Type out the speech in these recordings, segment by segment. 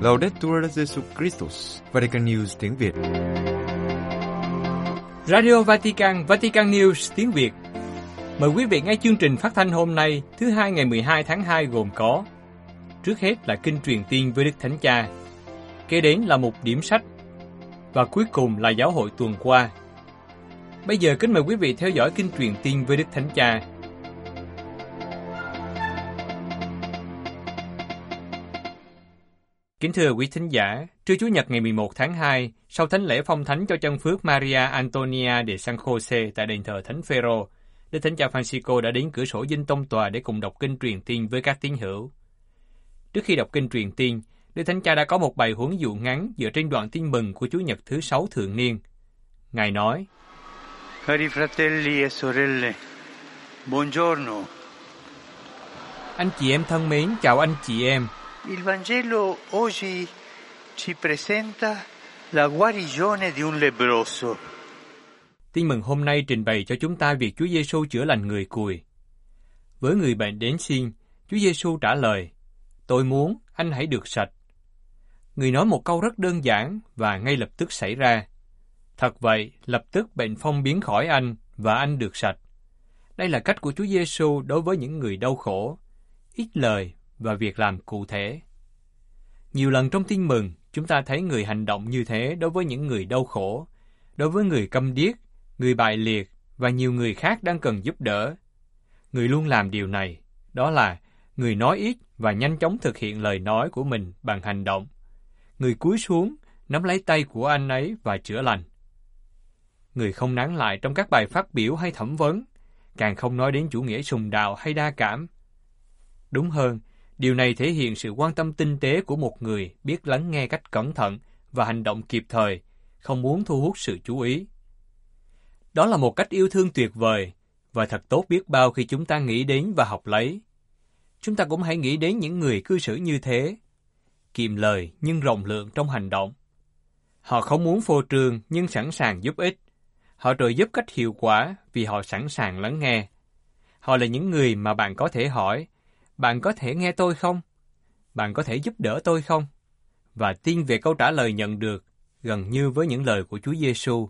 Laudetur Jesus Christus, Vatican News tiếng Việt. Radio Vatican, Vatican News tiếng Việt. Mời quý vị nghe chương trình phát thanh hôm nay, thứ hai ngày 12 tháng 2 gồm có Trước hết là kinh truyền tiên với Đức Thánh Cha, kế đến là một điểm sách và cuối cùng là giáo hội tuần qua. Bây giờ kính mời quý vị theo dõi kinh truyền tiên với Đức Thánh Cha. Kính thưa quý thính giả, trưa Chủ nhật ngày 11 tháng 2, sau thánh lễ phong thánh cho chân phước Maria Antonia de San Jose tại đền thờ Thánh Phêrô, Đức Thánh Cha Francisco đã đến cửa sổ dinh tông tòa để cùng đọc kinh truyền tiên với các tín hữu. Trước khi đọc kinh truyền tiên, Đức Thánh Cha đã có một bài huấn dụ ngắn dựa trên đoạn tin mừng của Chủ nhật thứ sáu thường niên. Ngài nói, Cari fratelli e sorelle, buongiorno. Anh chị em thân mến, chào anh chị em. Il Vangelo oggi ci presenta la guarigione di un lebroso. Tin mừng hôm nay trình bày cho chúng ta việc Chúa Giêsu chữa lành người cùi. Với người bệnh đến xin, Chúa Giêsu trả lời, Tôi muốn anh hãy được sạch. Người nói một câu rất đơn giản và ngay lập tức xảy ra. Thật vậy, lập tức bệnh phong biến khỏi anh và anh được sạch. Đây là cách của Chúa Giêsu đối với những người đau khổ, ít lời và việc làm cụ thể. Nhiều lần trong tin mừng, chúng ta thấy người hành động như thế đối với những người đau khổ, đối với người câm điếc, người bại liệt và nhiều người khác đang cần giúp đỡ. Người luôn làm điều này, đó là người nói ít và nhanh chóng thực hiện lời nói của mình bằng hành động. Người cúi xuống, nắm lấy tay của anh ấy và chữa lành. Người không nán lại trong các bài phát biểu hay thẩm vấn, càng không nói đến chủ nghĩa sùng đạo hay đa cảm. Đúng hơn, điều này thể hiện sự quan tâm tinh tế của một người biết lắng nghe cách cẩn thận và hành động kịp thời, không muốn thu hút sự chú ý. Đó là một cách yêu thương tuyệt vời, và thật tốt biết bao khi chúng ta nghĩ đến và học lấy. Chúng ta cũng hãy nghĩ đến những người cư xử như thế, kiềm lời nhưng rộng lượng trong hành động. Họ không muốn phô trương nhưng sẵn sàng giúp ích. Họ trợ giúp cách hiệu quả vì họ sẵn sàng lắng nghe. Họ là những người mà bạn có thể hỏi, bạn có thể nghe tôi không? Bạn có thể giúp đỡ tôi không? Và tin về câu trả lời nhận được, gần như với những lời của Chúa Giêsu.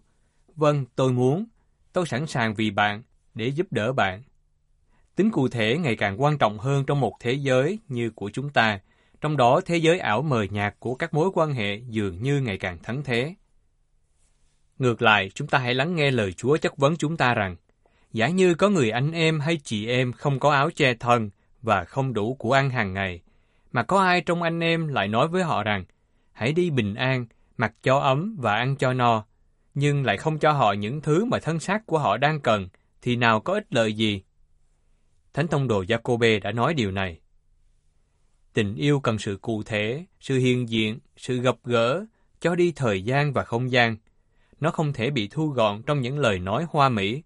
Vâng, tôi muốn, tôi sẵn sàng vì bạn, để giúp đỡ bạn. Tính cụ thể ngày càng quan trọng hơn trong một thế giới như của chúng ta, trong đó thế giới ảo mờ nhạt của các mối quan hệ dường như ngày càng thắng thế. Ngược lại, chúng ta hãy lắng nghe lời Chúa chất vấn chúng ta rằng, giả như có người anh em hay chị em không có áo che thân và không đủ của ăn hàng ngày, mà có ai trong anh em lại nói với họ rằng, hãy đi bình an, mặc cho ấm và ăn cho no, nhưng lại không cho họ những thứ mà thân xác của họ đang cần, thì nào có ích lợi gì? Thánh Tông Đồ Giacôbê đã nói điều này. Tình yêu cần sự cụ thể, sự hiện diện, sự gặp gỡ, cho đi thời gian và không gian. Nó không thể bị thu gọn trong những lời nói hoa mỹ,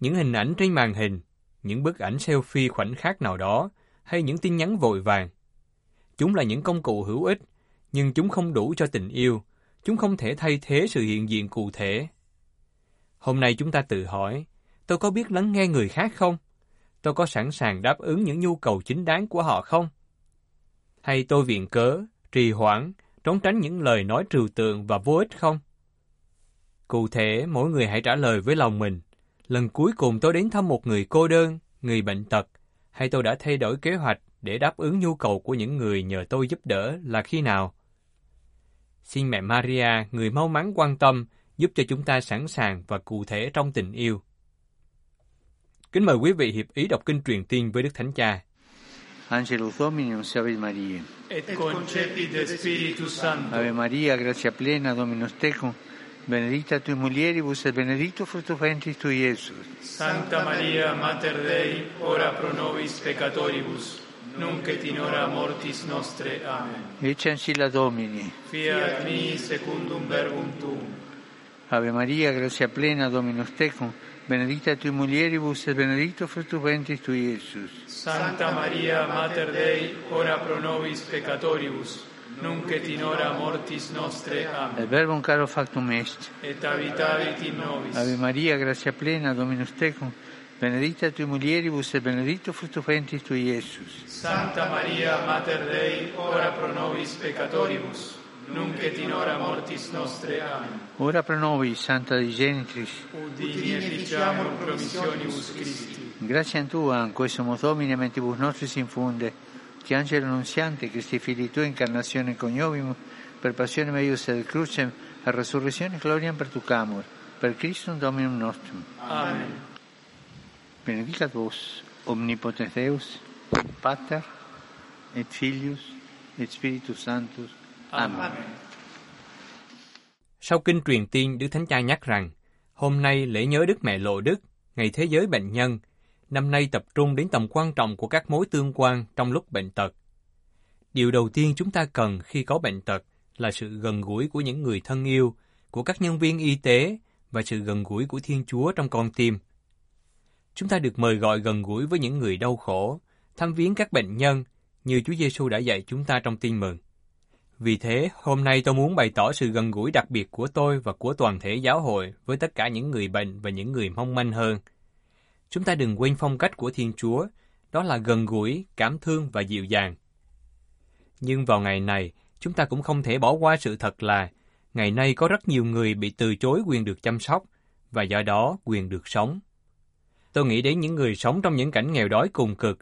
những hình ảnh trên màn hình, những bức ảnh selfie khoảnh khắc nào đó, hay những tin nhắn vội vàng. Chúng là những công cụ hữu ích, nhưng chúng không đủ cho tình yêu, chúng không thể thay thế sự hiện diện cụ thể. Hôm nay chúng ta tự hỏi, tôi có biết lắng nghe người khác không? Tôi có sẵn sàng đáp ứng những nhu cầu chính đáng của họ không? Hay tôi viện cớ, trì hoãn, trốn tránh những lời nói trừu tượng và vô ích không? Cụ thể, mỗi người hãy trả lời với lòng mình. Lần cuối cùng tôi đến thăm một người cô đơn, người bệnh tật, hay tôi đã thay đổi kế hoạch để đáp ứng nhu cầu của những người nhờ tôi giúp đỡ là khi nào? Xin mẹ Maria, người mau mắn quan tâm, giúp cho chúng ta sẵn sàng và cụ thể trong tình yêu. Kính mời quý vị hiệp ý đọc kinh truyền tiên với Đức Thánh Cha. Angelus Domini, non salve Maria. et concepit de Spiritus Sancto. Ave Maria, gratia plena, Dominus tecum, benedicta tui mulieribus et benedictus fructus ventris tui, Iesus. Sancta Maria, Mater Dei, ora pro nobis peccatoribus, nunc et in hora mortis nostre. Amen. Ecce Domini. Fiat mi secundum verbum tuum. Ave Maria, gratia plena, Dominus tecum, benedicta tui mulieribus et benedictus fructus ventris tui, Iesus. Sancta Maria, Mater Dei, ora pro nobis peccatoribus, nunc et in hora mortis nostre. Amen. Et verbum caro factum est. Et habitavit in nobis. Ave Maria, gratia plena, Dominus tecum, benedicta tui mulieribus et benedictus fructus ventris tui, Iesus. Santa Maria, Mater Dei, ora pro nobis peccatoribus, nunc et in hora mortis nostre. Amen. Ora pro nobis, Santa Dei Genitrix, Udini et diciamur promissionibus Christi. gratia tua, in questo Domini, mentibus nostris infunde, che angelo annunziante, Christi fili tua, incarnazione coniovimus, per passione meius et crucem, a resurrezione gloriam pertucamur, per Christum Dominum nostrum. Amen. Benedicat vos, omnipotens Deus, Pater, et Filius, et Spiritus Sanctus. Amen. Sau kinh truyền tiên, Đức Thánh Cha nhắc rằng, hôm nay lễ nhớ Đức Mẹ Lộ Đức, Ngày Thế giới Bệnh nhân, năm nay tập trung đến tầm quan trọng của các mối tương quan trong lúc bệnh tật. Điều đầu tiên chúng ta cần khi có bệnh tật là sự gần gũi của những người thân yêu, của các nhân viên y tế và sự gần gũi của Thiên Chúa trong con tim. Chúng ta được mời gọi gần gũi với những người đau khổ, thăm viếng các bệnh nhân như Chúa Giêsu đã dạy chúng ta trong tin mừng. Vì thế, hôm nay tôi muốn bày tỏ sự gần gũi đặc biệt của tôi và của toàn thể giáo hội với tất cả những người bệnh và những người mong manh hơn. Chúng ta đừng quên phong cách của Thiên Chúa, đó là gần gũi, cảm thương và dịu dàng. Nhưng vào ngày này, chúng ta cũng không thể bỏ qua sự thật là ngày nay có rất nhiều người bị từ chối quyền được chăm sóc và do đó quyền được sống. Tôi nghĩ đến những người sống trong những cảnh nghèo đói cùng cực,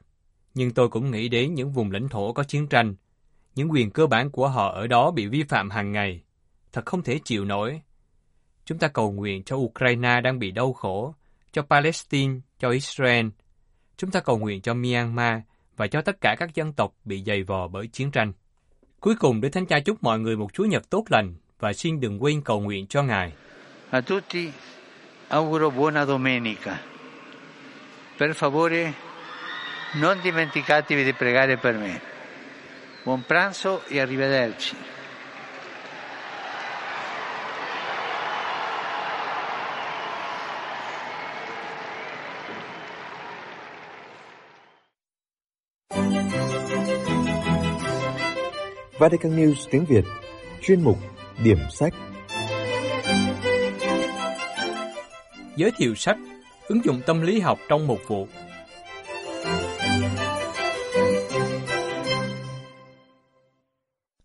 nhưng tôi cũng nghĩ đến những vùng lãnh thổ có chiến tranh. Những quyền cơ bản của họ ở đó bị vi phạm hàng ngày. Thật không thể chịu nổi. Chúng ta cầu nguyện cho Ukraine đang bị đau khổ, cho Palestine, cho Israel. Chúng ta cầu nguyện cho Myanmar và cho tất cả các dân tộc bị dày vò bởi chiến tranh. Cuối cùng, Đức Thánh Cha chúc mọi người một Chúa Nhật tốt lành và xin đừng quên cầu nguyện cho Ngài. A tutti auguro buona domenica. Per favore, non dimenticatevi di pregare per me. Buon pranzo e arrivederci. Vatican News tiếng Việt Chuyên mục Điểm sách Giới thiệu sách Ứng dụng tâm lý học trong một vụ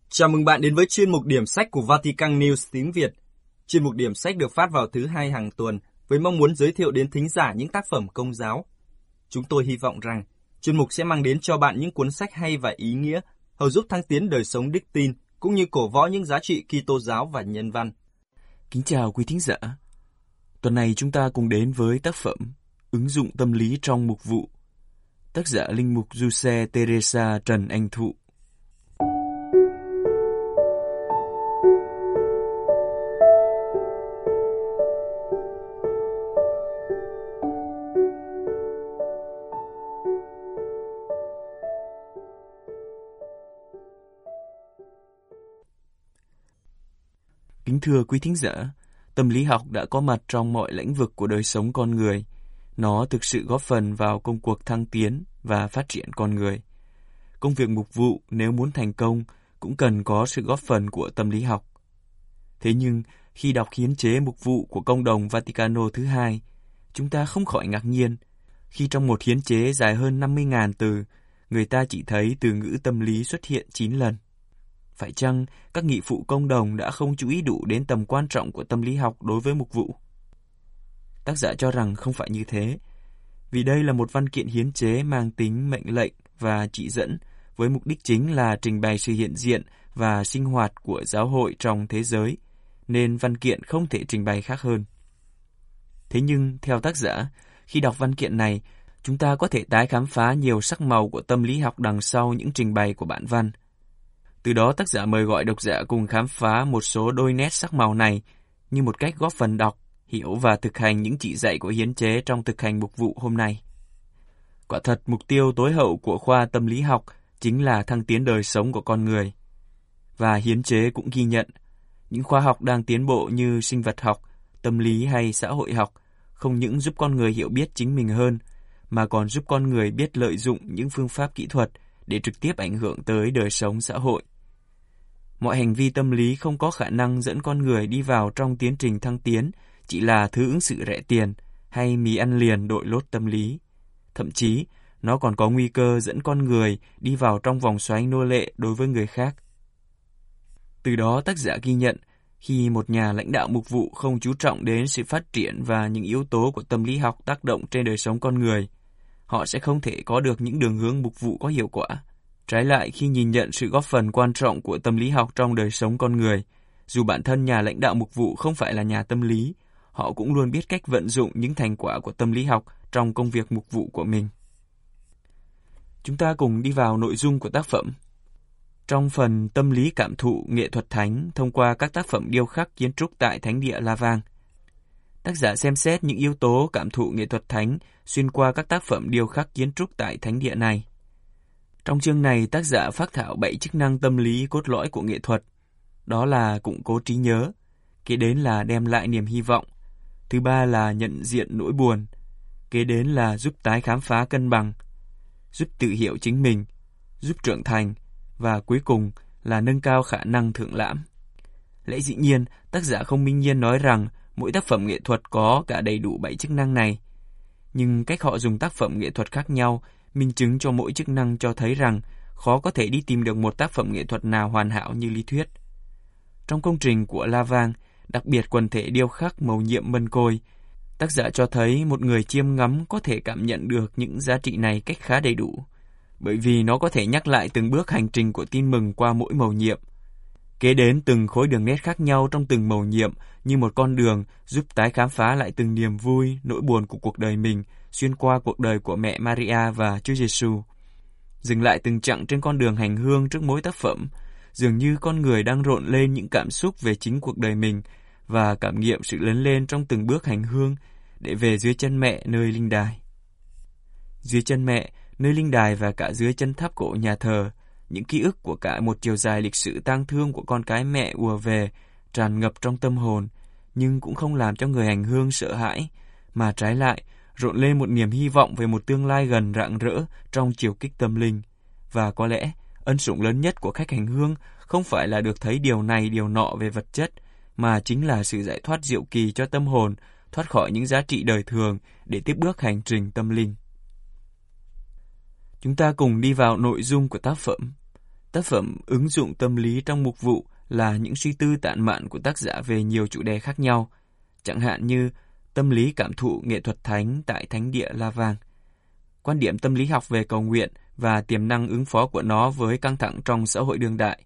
Chào mừng bạn đến với chuyên mục điểm sách của Vatican News tiếng Việt. Chuyên mục điểm sách được phát vào thứ hai hàng tuần với mong muốn giới thiệu đến thính giả những tác phẩm công giáo. Chúng tôi hy vọng rằng chuyên mục sẽ mang đến cho bạn những cuốn sách hay và ý nghĩa, hầu giúp thăng tiến đời sống đức tin, cũng như cổ võ những giá trị Kitô giáo và nhân văn. Kính chào quý thính giả. Tuần này chúng ta cùng đến với tác phẩm Ứng dụng tâm lý trong mục vụ. Tác giả linh mục Giuse Teresa Trần Anh Thụ. Thưa quý thính giả, tâm lý học đã có mặt trong mọi lĩnh vực của đời sống con người. Nó thực sự góp phần vào công cuộc thăng tiến và phát triển con người. Công việc mục vụ nếu muốn thành công cũng cần có sự góp phần của tâm lý học. Thế nhưng, khi đọc hiến chế mục vụ của công đồng Vaticano thứ hai, chúng ta không khỏi ngạc nhiên khi trong một hiến chế dài hơn 50.000 từ, người ta chỉ thấy từ ngữ tâm lý xuất hiện 9 lần. Phải chăng các nghị phụ công đồng đã không chú ý đủ đến tầm quan trọng của tâm lý học đối với mục vụ? Tác giả cho rằng không phải như thế, vì đây là một văn kiện hiến chế mang tính mệnh lệnh và chỉ dẫn với mục đích chính là trình bày sự hiện diện và sinh hoạt của giáo hội trong thế giới, nên văn kiện không thể trình bày khác hơn. Thế nhưng, theo tác giả, khi đọc văn kiện này, chúng ta có thể tái khám phá nhiều sắc màu của tâm lý học đằng sau những trình bày của bản văn. Từ đó tác giả mời gọi độc giả cùng khám phá một số đôi nét sắc màu này như một cách góp phần đọc, hiểu và thực hành những chỉ dạy của hiến chế trong thực hành mục vụ hôm nay. Quả thật, mục tiêu tối hậu của khoa tâm lý học chính là thăng tiến đời sống của con người. Và hiến chế cũng ghi nhận, những khoa học đang tiến bộ như sinh vật học, tâm lý hay xã hội học không những giúp con người hiểu biết chính mình hơn, mà còn giúp con người biết lợi dụng những phương pháp kỹ thuật để trực tiếp ảnh hưởng tới đời sống xã hội. Mọi hành vi tâm lý không có khả năng dẫn con người đi vào trong tiến trình thăng tiến, chỉ là thứ ứng xử rẻ tiền hay mì ăn liền đội lốt tâm lý. Thậm chí, nó còn có nguy cơ dẫn con người đi vào trong vòng xoáy nô lệ đối với người khác. Từ đó tác giả ghi nhận, khi một nhà lãnh đạo mục vụ không chú trọng đến sự phát triển và những yếu tố của tâm lý học tác động trên đời sống con người, họ sẽ không thể có được những đường hướng mục vụ có hiệu quả. Trái lại, khi nhìn nhận sự góp phần quan trọng của tâm lý học trong đời sống con người, dù bản thân nhà lãnh đạo mục vụ không phải là nhà tâm lý, họ cũng luôn biết cách vận dụng những thành quả của tâm lý học trong công việc mục vụ của mình. Chúng ta cùng đi vào nội dung của tác phẩm. Trong phần tâm lý cảm thụ nghệ thuật thánh thông qua các tác phẩm điêu khắc kiến trúc tại thánh địa La Vang, tác giả xem xét những yếu tố cảm thụ nghệ thuật thánh xuyên qua các tác phẩm điêu khắc kiến trúc tại thánh địa này. Trong chương này, tác giả phát thảo bảy chức năng tâm lý cốt lõi của nghệ thuật. Đó là củng cố trí nhớ, kế đến là đem lại niềm hy vọng, thứ ba là nhận diện nỗi buồn, kế đến là giúp tái khám phá cân bằng, giúp tự hiểu chính mình, giúp trưởng thành và cuối cùng là nâng cao khả năng thượng lãm. Lẽ dĩ nhiên, tác giả không minh nhiên nói rằng mỗi tác phẩm nghệ thuật có cả đầy đủ bảy chức năng này. Nhưng cách họ dùng tác phẩm nghệ thuật khác nhau minh chứng cho mỗi chức năng cho thấy rằng khó có thể đi tìm được một tác phẩm nghệ thuật nào hoàn hảo như lý thuyết. Trong công trình của La Vang, đặc biệt quần thể điêu khắc màu nhiệm mân côi, tác giả cho thấy một người chiêm ngắm có thể cảm nhận được những giá trị này cách khá đầy đủ, bởi vì nó có thể nhắc lại từng bước hành trình của tin mừng qua mỗi màu nhiệm. Kế đến từng khối đường nét khác nhau trong từng màu nhiệm như một con đường giúp tái khám phá lại từng niềm vui, nỗi buồn của cuộc đời mình xuyên qua cuộc đời của mẹ Maria và Chúa Giêsu. Dừng lại từng chặng trên con đường hành hương trước mỗi tác phẩm, dường như con người đang rộn lên những cảm xúc về chính cuộc đời mình và cảm nghiệm sự lớn lên trong từng bước hành hương để về dưới chân mẹ nơi linh đài. Dưới chân mẹ, nơi linh đài và cả dưới chân tháp cổ nhà thờ, những ký ức của cả một chiều dài lịch sử tang thương của con cái mẹ ùa về, tràn ngập trong tâm hồn, nhưng cũng không làm cho người hành hương sợ hãi, mà trái lại, rộn lên một niềm hy vọng về một tương lai gần rạng rỡ trong chiều kích tâm linh. Và có lẽ, ân sủng lớn nhất của khách hành hương không phải là được thấy điều này điều nọ về vật chất, mà chính là sự giải thoát diệu kỳ cho tâm hồn, thoát khỏi những giá trị đời thường để tiếp bước hành trình tâm linh. Chúng ta cùng đi vào nội dung của tác phẩm. Tác phẩm ứng dụng tâm lý trong mục vụ là những suy tư tản mạn của tác giả về nhiều chủ đề khác nhau, chẳng hạn như tâm lý cảm thụ nghệ thuật thánh tại thánh địa La Vang, quan điểm tâm lý học về cầu nguyện và tiềm năng ứng phó của nó với căng thẳng trong xã hội đương đại,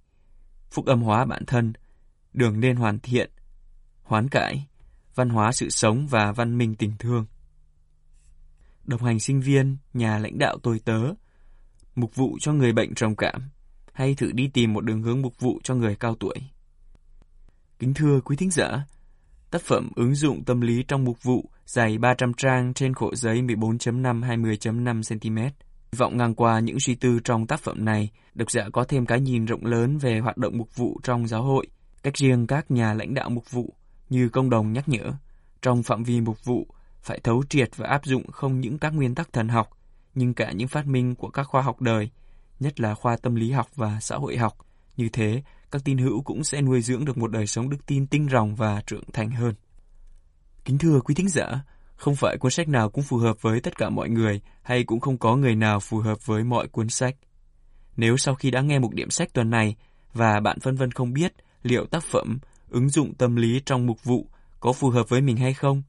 phúc âm hóa bản thân, đường nên hoàn thiện, hoán cải, văn hóa sự sống và văn minh tình thương. Đồng hành sinh viên, nhà lãnh đạo tôi tớ, mục vụ cho người bệnh trầm cảm, hay thử đi tìm một đường hướng mục vụ cho người cao tuổi. Kính thưa quý thính giả, tác phẩm ứng dụng tâm lý trong mục vụ dày 300 trang trên khổ giấy 14.5 20.5 cm. Vọng ngang qua những suy tư trong tác phẩm này, độc giả có thêm cái nhìn rộng lớn về hoạt động mục vụ trong giáo hội, cách riêng các nhà lãnh đạo mục vụ như công đồng nhắc nhở, trong phạm vi mục vụ phải thấu triệt và áp dụng không những các nguyên tắc thần học, nhưng cả những phát minh của các khoa học đời, nhất là khoa tâm lý học và xã hội học. Như thế, các tín hữu cũng sẽ nuôi dưỡng được một đời sống đức tin tinh ròng và trưởng thành hơn. Kính thưa quý thính giả, không phải cuốn sách nào cũng phù hợp với tất cả mọi người hay cũng không có người nào phù hợp với mọi cuốn sách. Nếu sau khi đã nghe một điểm sách tuần này và bạn phân vân không biết liệu tác phẩm ứng dụng tâm lý trong mục vụ có phù hợp với mình hay không,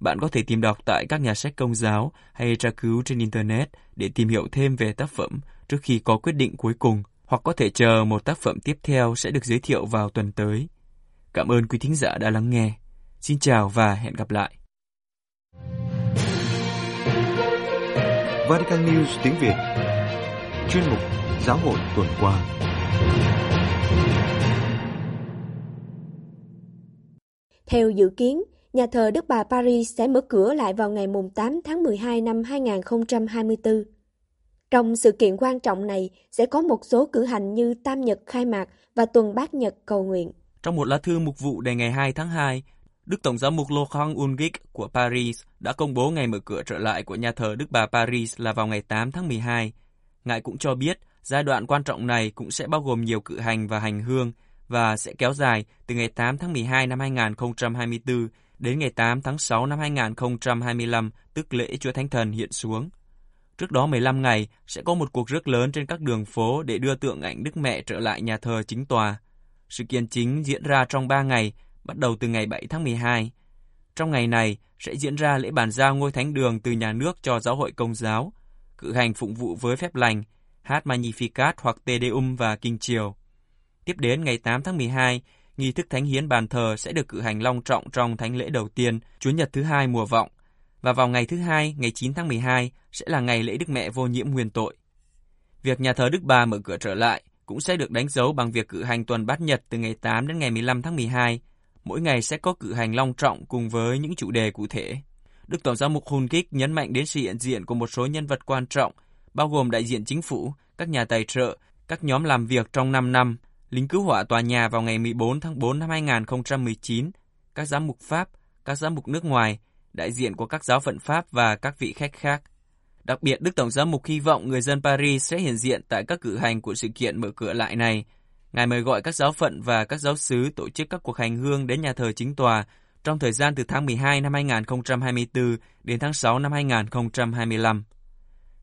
bạn có thể tìm đọc tại các nhà sách công giáo hay tra cứu trên Internet để tìm hiểu thêm về tác phẩm trước khi có quyết định cuối cùng, hoặc có thể chờ một tác phẩm tiếp theo sẽ được giới thiệu vào tuần tới. Cảm ơn quý thính giả đã lắng nghe. Xin chào và hẹn gặp lại. Vatican News tiếng Việt Chuyên mục Giáo hội tuần qua Theo dự kiến, nhà thờ Đức Bà Paris sẽ mở cửa lại vào ngày 8 tháng 12 năm 2024. Trong sự kiện quan trọng này sẽ có một số cử hành như Tam Nhật khai mạc và Tuần Bát Nhật cầu nguyện. Trong một lá thư mục vụ đề ngày 2 tháng 2, Đức Tổng giám mục Laurent Ulrich của Paris đã công bố ngày mở cửa trở lại của nhà thờ Đức Bà Paris là vào ngày 8 tháng 12. Ngài cũng cho biết giai đoạn quan trọng này cũng sẽ bao gồm nhiều cử hành và hành hương và sẽ kéo dài từ ngày 8 tháng 12 năm 2024 đến ngày 8 tháng 6 năm 2025, tức lễ Chúa Thánh Thần hiện xuống. Trước đó 15 ngày sẽ có một cuộc rước lớn trên các đường phố để đưa tượng ảnh Đức Mẹ trở lại nhà thờ chính tòa. Sự kiện chính diễn ra trong 3 ngày, bắt đầu từ ngày 7 tháng 12. Trong ngày này sẽ diễn ra lễ bàn giao ngôi thánh đường từ nhà nước cho giáo hội công giáo, cử hành phụng vụ với phép lành, hát Magnificat hoặc Te Deum và Kinh Triều. Tiếp đến ngày 8 tháng 12, nghi thức thánh hiến bàn thờ sẽ được cử hành long trọng trong thánh lễ đầu tiên, Chúa Nhật thứ hai mùa vọng, và vào ngày thứ hai, ngày 9 tháng 12, sẽ là ngày lễ Đức Mẹ vô nhiễm nguyên tội. Việc nhà thờ Đức Bà mở cửa trở lại cũng sẽ được đánh dấu bằng việc cử hành tuần bát nhật từ ngày 8 đến ngày 15 tháng 12. Mỗi ngày sẽ có cử hành long trọng cùng với những chủ đề cụ thể. Đức Tổng giám mục Hun Kích nhấn mạnh đến sự hiện diện của một số nhân vật quan trọng, bao gồm đại diện chính phủ, các nhà tài trợ, các nhóm làm việc trong 5 năm, lính cứu hỏa tòa nhà vào ngày 14 tháng 4 năm 2019, các giám mục Pháp, các giám mục nước ngoài, đại diện của các giáo phận Pháp và các vị khách khác. Đặc biệt, Đức Tổng giám mục hy vọng người dân Paris sẽ hiện diện tại các cử hành của sự kiện mở cửa lại này. Ngài mời gọi các giáo phận và các giáo sứ tổ chức các cuộc hành hương đến nhà thờ chính tòa trong thời gian từ tháng 12 năm 2024 đến tháng 6 năm 2025.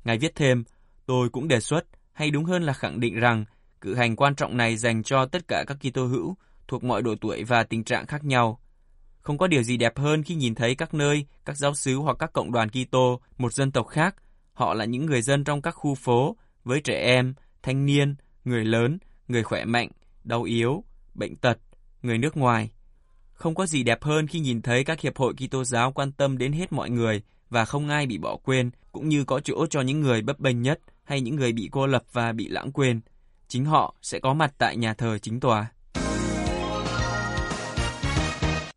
Ngài viết thêm, tôi cũng đề xuất, hay đúng hơn là khẳng định rằng, cử hành quan trọng này dành cho tất cả các Kitô hữu thuộc mọi độ tuổi và tình trạng khác nhau. Không có điều gì đẹp hơn khi nhìn thấy các nơi, các giáo sứ hoặc các cộng đoàn Kitô, một dân tộc khác. Họ là những người dân trong các khu phố, với trẻ em, thanh niên, người lớn, người khỏe mạnh, đau yếu, bệnh tật, người nước ngoài. Không có gì đẹp hơn khi nhìn thấy các hiệp hội Kitô giáo quan tâm đến hết mọi người và không ai bị bỏ quên, cũng như có chỗ cho những người bấp bênh nhất hay những người bị cô lập và bị lãng quên. Chính họ sẽ có mặt tại nhà thờ chính tòa.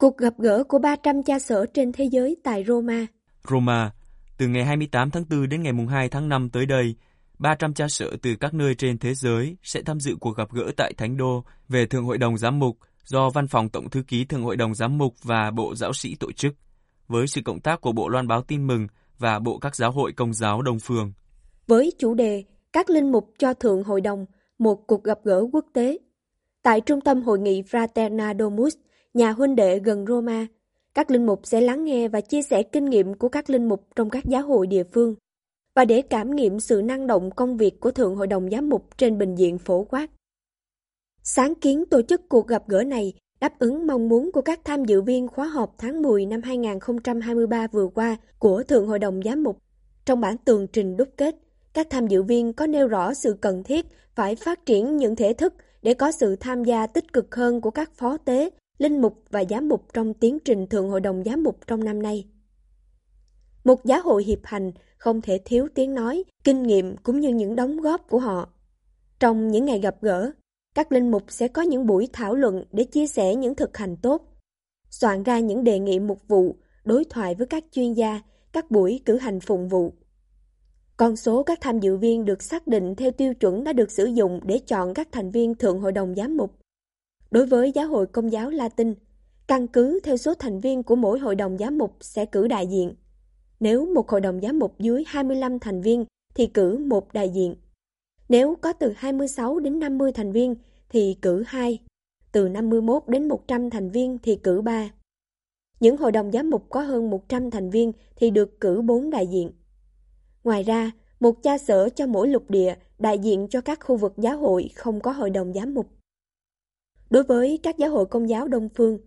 Cuộc gặp gỡ của 300 cha sở trên thế giới tại Roma. Roma, từ ngày 28 tháng 4 đến ngày 2 tháng 5 tới đây, 300 cha sở từ các nơi trên thế giới sẽ tham dự cuộc gặp gỡ tại Thánh Đô về Thượng Hội đồng Giám mục do Văn phòng Tổng Thư ký Thượng Hội đồng Giám mục và Bộ Giáo sĩ tổ chức, với sự cộng tác của Bộ Loan báo tin mừng và Bộ các giáo hội công giáo Đông Phương. Với chủ đề Các linh mục cho Thượng Hội đồng, một cuộc gặp gỡ quốc tế. Tại Trung tâm Hội nghị Fraterna Domus, nhà huynh đệ gần Roma, các linh mục sẽ lắng nghe và chia sẻ kinh nghiệm của các linh mục trong các giáo hội địa phương và để cảm nghiệm sự năng động công việc của Thượng Hội đồng Giám mục trên bình diện phổ quát. Sáng kiến tổ chức cuộc gặp gỡ này đáp ứng mong muốn của các tham dự viên khóa họp tháng 10 năm 2023 vừa qua của Thượng Hội đồng Giám mục. Trong bản tường trình đúc kết, các tham dự viên có nêu rõ sự cần thiết phải phát triển những thể thức để có sự tham gia tích cực hơn của các phó tế linh mục và giám mục trong tiến trình Thượng Hội đồng Giám mục trong năm nay. Một giáo hội hiệp hành không thể thiếu tiếng nói, kinh nghiệm cũng như những đóng góp của họ. Trong những ngày gặp gỡ, các linh mục sẽ có những buổi thảo luận để chia sẻ những thực hành tốt, soạn ra những đề nghị mục vụ, đối thoại với các chuyên gia, các buổi cử hành phụng vụ. Con số các tham dự viên được xác định theo tiêu chuẩn đã được sử dụng để chọn các thành viên Thượng Hội đồng Giám mục. Đối với giáo hội công giáo Latin, căn cứ theo số thành viên của mỗi hội đồng giám mục sẽ cử đại diện. Nếu một hội đồng giám mục dưới 25 thành viên thì cử một đại diện. Nếu có từ 26 đến 50 thành viên thì cử 2. Từ 51 đến 100 thành viên thì cử 3. Những hội đồng giám mục có hơn 100 thành viên thì được cử 4 đại diện. Ngoài ra, một cha sở cho mỗi lục địa đại diện cho các khu vực giáo hội không có hội đồng giám mục. Đối với các giáo hội công giáo Đông Phương,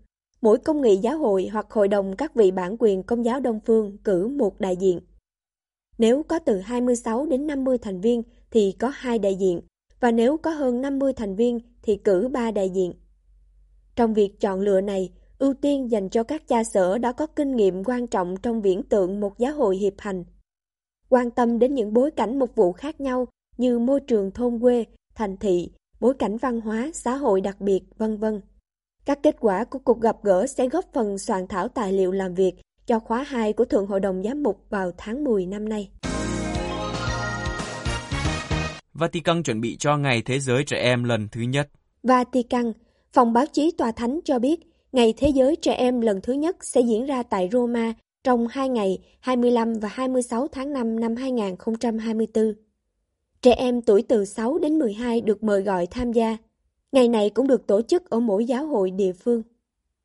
mỗi công nghị giáo hội hoặc hội đồng các vị bản quyền công giáo Đông Phương cử một đại diện. Nếu có từ 26 đến 50 thành viên thì có hai đại diện, và nếu có hơn 50 thành viên thì cử ba đại diện. Trong việc chọn lựa này, ưu tiên dành cho các cha sở đã có kinh nghiệm quan trọng trong viễn tượng một giáo hội hiệp hành. Quan tâm đến những bối cảnh mục vụ khác nhau như môi trường thôn quê, thành thị, bối cảnh văn hóa, xã hội đặc biệt, vân vân. Các kết quả của cuộc gặp gỡ sẽ góp phần soạn thảo tài liệu làm việc cho khóa 2 của Thượng Hội đồng Giám mục vào tháng 10 năm nay. Vatican chuẩn bị cho Ngày Thế giới Trẻ Em lần thứ nhất. Vatican, phòng báo chí tòa thánh cho biết Ngày Thế giới Trẻ Em lần thứ nhất sẽ diễn ra tại Roma trong hai ngày 25 và 26 tháng 5 năm 2024. Trẻ em tuổi từ 6 đến 12 được mời gọi tham gia. Ngày này cũng được tổ chức ở mỗi giáo hội địa phương.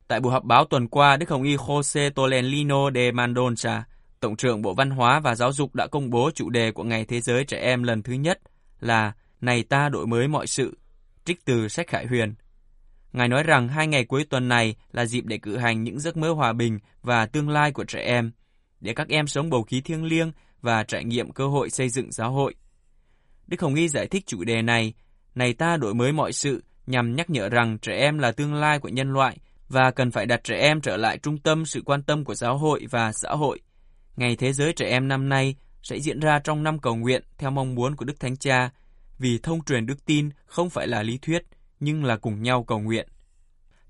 Tại buổi họp báo tuần qua, Đức Hồng Y Jose Tolentino de Mendonça, Tổng trưởng Bộ Văn hóa và Giáo dục đã công bố chủ đề của Ngày Thế giới Trẻ Em lần thứ nhất là Này ta đổi mới mọi sự, trích từ sách Khải Huyền. Ngài nói rằng hai ngày cuối tuần này là dịp để cử hành những giấc mơ hòa bình và tương lai của trẻ em, để các em sống bầu khí thiêng liêng và trải nghiệm cơ hội xây dựng giáo hội. Đức Hồng Y giải thích chủ đề này, này ta đổi mới mọi sự nhằm nhắc nhở rằng trẻ em là tương lai của nhân loại và cần phải đặt trẻ em trở lại trung tâm sự quan tâm của giáo hội và xã hội. Ngày Thế giới Trẻ Em năm nay sẽ diễn ra trong năm cầu nguyện theo mong muốn của Đức Thánh Cha, vì thông truyền đức tin không phải là lý thuyết, nhưng là cùng nhau cầu nguyện.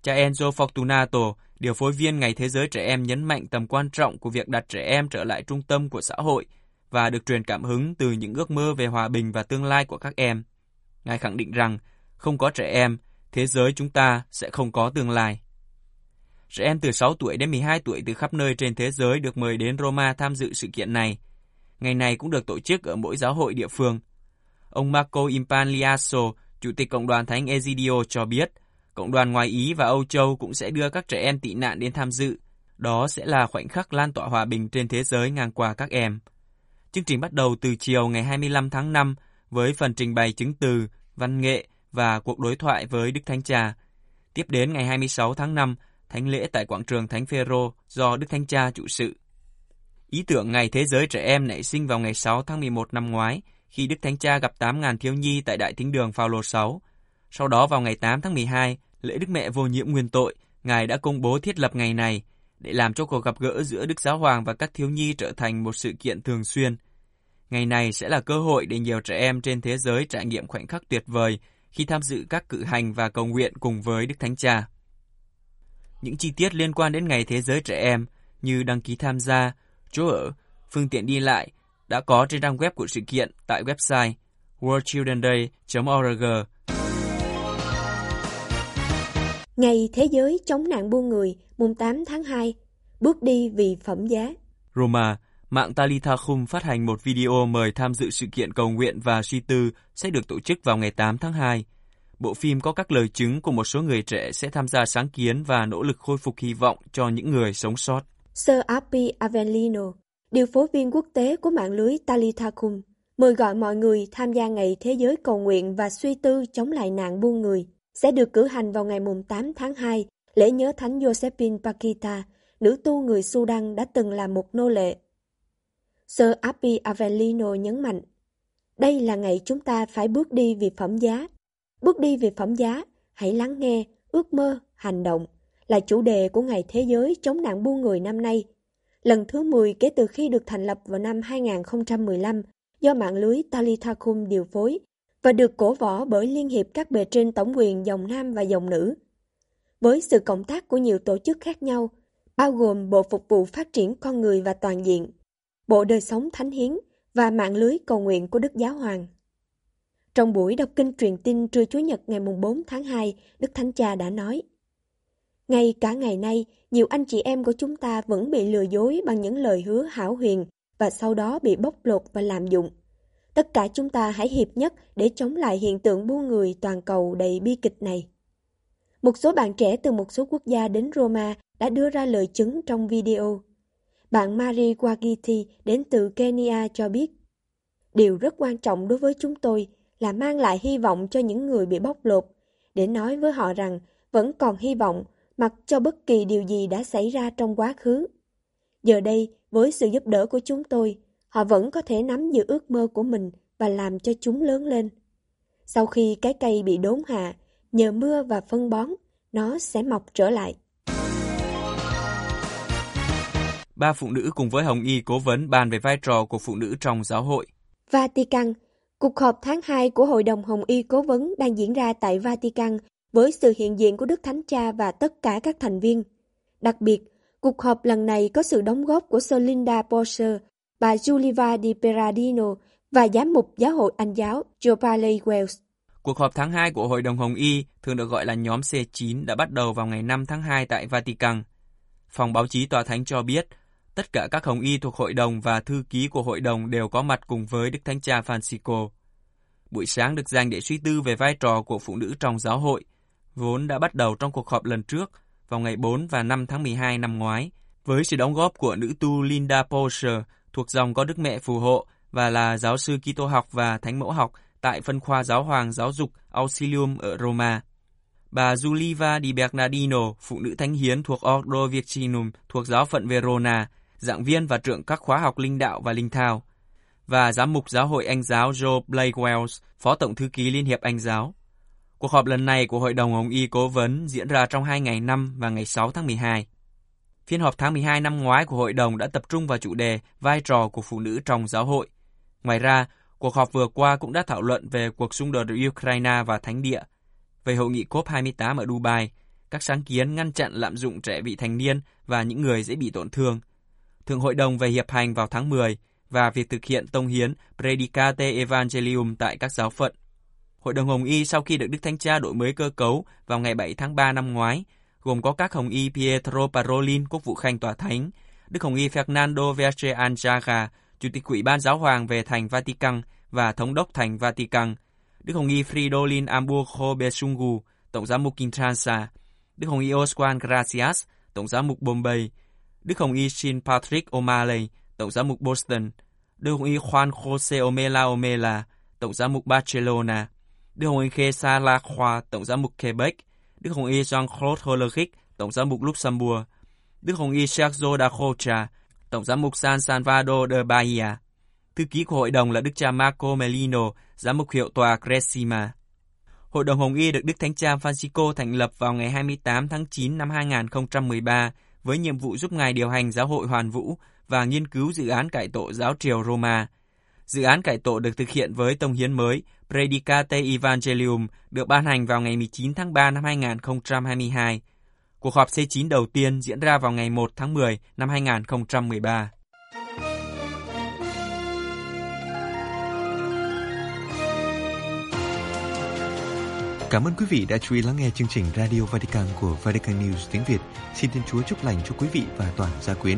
Cha Enzo Fortunato, điều phối viên Ngày Thế giới Trẻ Em nhấn mạnh tầm quan trọng của việc đặt trẻ em trở lại trung tâm của xã hội và được truyền cảm hứng từ những ước mơ về hòa bình và tương lai của các em. Ngài khẳng định rằng, không có trẻ em, thế giới chúng ta sẽ không có tương lai. Trẻ em từ 6 tuổi đến 12 tuổi từ khắp nơi trên thế giới được mời đến Roma tham dự sự kiện này. Ngày này cũng được tổ chức ở mỗi giáo hội địa phương. Ông Marco Impagliasso, Chủ tịch Cộng đoàn Thánh Egidio cho biết, Cộng đoàn ngoài Ý và Âu Châu cũng sẽ đưa các trẻ em tị nạn đến tham dự. Đó sẽ là khoảnh khắc lan tỏa hòa bình trên thế giới ngang qua các em. Chương trình bắt đầu từ chiều ngày 25 tháng 5 với phần trình bày chứng từ, văn nghệ và cuộc đối thoại với Đức Thánh Cha. Tiếp đến ngày 26 tháng 5, thánh lễ tại quảng trường Thánh Phêrô do Đức Thánh Cha chủ sự. Ý tưởng Ngày Thế giới Trẻ Em nảy sinh vào ngày 6 tháng 11 năm ngoái, khi Đức Thánh Cha gặp 8.000 thiếu nhi tại Đại Thính Đường Phaolô 6. Sau đó vào ngày 8 tháng 12, lễ Đức Mẹ vô nhiễm nguyên tội, Ngài đã công bố thiết lập ngày này để làm cho cuộc gặp gỡ giữa Đức Giáo Hoàng và các thiếu nhi trở thành một sự kiện thường xuyên. Ngày này sẽ là cơ hội để nhiều trẻ em trên thế giới trải nghiệm khoảnh khắc tuyệt vời khi tham dự các cử hành và cầu nguyện cùng với Đức Thánh Cha. Những chi tiết liên quan đến Ngày Thế giới Trẻ Em như đăng ký tham gia, chỗ ở, phương tiện đi lại đã có trên trang web của sự kiện tại website worldchildrenday.org. Ngày Thế giới chống nạn buôn người, mùng 8 tháng 2, bước đi vì phẩm giá. Roma, mạng Talitha Khum phát hành một video mời tham dự sự kiện cầu nguyện và suy tư sẽ được tổ chức vào ngày 8 tháng 2. Bộ phim có các lời chứng của một số người trẻ sẽ tham gia sáng kiến và nỗ lực khôi phục hy vọng cho những người sống sót. Sir Api Avellino, điều phối viên quốc tế của mạng lưới Talitacum, mời gọi mọi người tham gia ngày Thế giới cầu nguyện và suy tư chống lại nạn buôn người, sẽ được cử hành vào ngày 8 tháng 2, lễ nhớ Thánh Josephine Pakita, nữ tu người Sudan đã từng là một nô lệ. Sir Api Avellino nhấn mạnh, đây là ngày chúng ta phải bước đi vì phẩm giá, Bước đi vì phẩm giá, hãy lắng nghe, ước mơ, hành động là chủ đề của Ngày Thế giới chống nạn buôn người năm nay. Lần thứ 10 kể từ khi được thành lập vào năm 2015 do mạng lưới Talitacum điều phối và được cổ võ bởi Liên hiệp các bề trên tổng quyền dòng nam và dòng nữ. Với sự cộng tác của nhiều tổ chức khác nhau, bao gồm Bộ Phục vụ Phát triển Con Người và Toàn diện, Bộ Đời Sống Thánh Hiến và mạng lưới cầu nguyện của Đức Giáo Hoàng. Trong buổi đọc kinh truyền tin trưa Chúa Nhật ngày 4 tháng 2, Đức Thánh Cha đã nói Ngay cả ngày nay, nhiều anh chị em của chúng ta vẫn bị lừa dối bằng những lời hứa hảo huyền và sau đó bị bóc lột và làm dụng. Tất cả chúng ta hãy hiệp nhất để chống lại hiện tượng buôn người toàn cầu đầy bi kịch này. Một số bạn trẻ từ một số quốc gia đến Roma đã đưa ra lời chứng trong video. Bạn Mari Wagiti đến từ Kenya cho biết, Điều rất quan trọng đối với chúng tôi là mang lại hy vọng cho những người bị bóc lột, để nói với họ rằng vẫn còn hy vọng mặc cho bất kỳ điều gì đã xảy ra trong quá khứ. Giờ đây, với sự giúp đỡ của chúng tôi, họ vẫn có thể nắm giữ ước mơ của mình và làm cho chúng lớn lên. Sau khi cái cây bị đốn hạ, nhờ mưa và phân bón, nó sẽ mọc trở lại. Ba phụ nữ cùng với Hồng Y cố vấn bàn về vai trò của phụ nữ trong giáo hội. Vatican Cuộc họp tháng 2 của Hội đồng Hồng Y Cố vấn đang diễn ra tại Vatican với sự hiện diện của Đức Thánh Cha và tất cả các thành viên. Đặc biệt, cuộc họp lần này có sự đóng góp của Sir Linda Porcher, bà Juliva Di Peradino và giám mục giáo hội Anh giáo Jopale Wells. Cuộc họp tháng 2 của Hội đồng Hồng Y, thường được gọi là nhóm C9, đã bắt đầu vào ngày 5 tháng 2 tại Vatican. Phòng báo chí tòa thánh cho biết, Tất cả các hồng y thuộc hội đồng và thư ký của hội đồng đều có mặt cùng với Đức Thánh Cha Francisco. Buổi sáng được dành để suy tư về vai trò của phụ nữ trong giáo hội, vốn đã bắt đầu trong cuộc họp lần trước vào ngày 4 và 5 tháng 12 năm ngoái, với sự đóng góp của nữ tu Linda Porsche thuộc dòng có Đức Mẹ phù hộ và là giáo sư Kitô học và Thánh mẫu học tại phân khoa giáo hoàng giáo dục Auxilium ở Roma. Bà Giuliva Di Bernardino, phụ nữ thánh hiến thuộc Ordo Virginum thuộc giáo phận Verona, giảng viên và trưởng các khóa học linh đạo và linh thao, và giám mục giáo hội Anh giáo Joe Blake Wells, phó tổng thư ký Liên hiệp Anh giáo. Cuộc họp lần này của Hội đồng Hồng Y Cố vấn diễn ra trong hai ngày 5 và ngày 6 tháng 12. Phiên họp tháng 12 năm ngoái của hội đồng đã tập trung vào chủ đề vai trò của phụ nữ trong giáo hội. Ngoài ra, cuộc họp vừa qua cũng đã thảo luận về cuộc xung đột ở Ukraine và Thánh Địa. Về hội nghị COP28 ở Dubai, các sáng kiến ngăn chặn lạm dụng trẻ vị thành niên và những người dễ bị tổn thương. Thượng hội đồng về hiệp hành vào tháng 10 và việc thực hiện tông hiến Predicate Evangelium tại các giáo phận. Hội đồng Hồng Y sau khi được Đức Thánh Cha đổi mới cơ cấu vào ngày 7 tháng 3 năm ngoái, gồm có các Hồng Y Pietro Parolin, quốc vụ khanh tòa thánh, Đức Hồng Y Fernando Verge Anjaga, Chủ tịch Ủy ban Giáo hoàng về thành Vatican và Thống đốc thành Vatican, Đức Hồng Y Fridolin Amburgo Besungu, Tổng giám mục Kinshasa, Đức Hồng Y Oswan Gracias, Tổng giám mục Bombay, Đức Hồng Y Shin Patrick O'Malley, Tổng giám mục Boston, Đức Hồng Y Juan Jose Omela Omela, Tổng giám mục Barcelona, Đức Hồng Y Khesa Khoa, Tổng giám mục Quebec, Đức Hồng Y Jean-Claude Hollerich, Tổng giám mục Luxembourg, Đức Hồng Y Sergio da Rocha, Tổng giám mục San Salvador de Bahia. Thư ký của hội đồng là Đức cha Marco Melino, giám mục hiệu tòa Cresima. Hội đồng Hồng Y được Đức Thánh cha Francisco thành lập vào ngày 28 tháng 9 năm 2013 với nhiệm vụ giúp Ngài điều hành giáo hội hoàn vũ và nghiên cứu dự án cải tổ giáo triều Roma. Dự án cải tổ được thực hiện với tông hiến mới, Predicate Evangelium, được ban hành vào ngày 19 tháng 3 năm 2022. Cuộc họp C9 đầu tiên diễn ra vào ngày 1 tháng 10 năm 2013. Cảm ơn quý vị đã chú ý lắng nghe chương trình Radio Vatican của Vatican News tiếng Việt. Xin Thiên Chúa chúc lành cho quý vị và toàn gia quyến.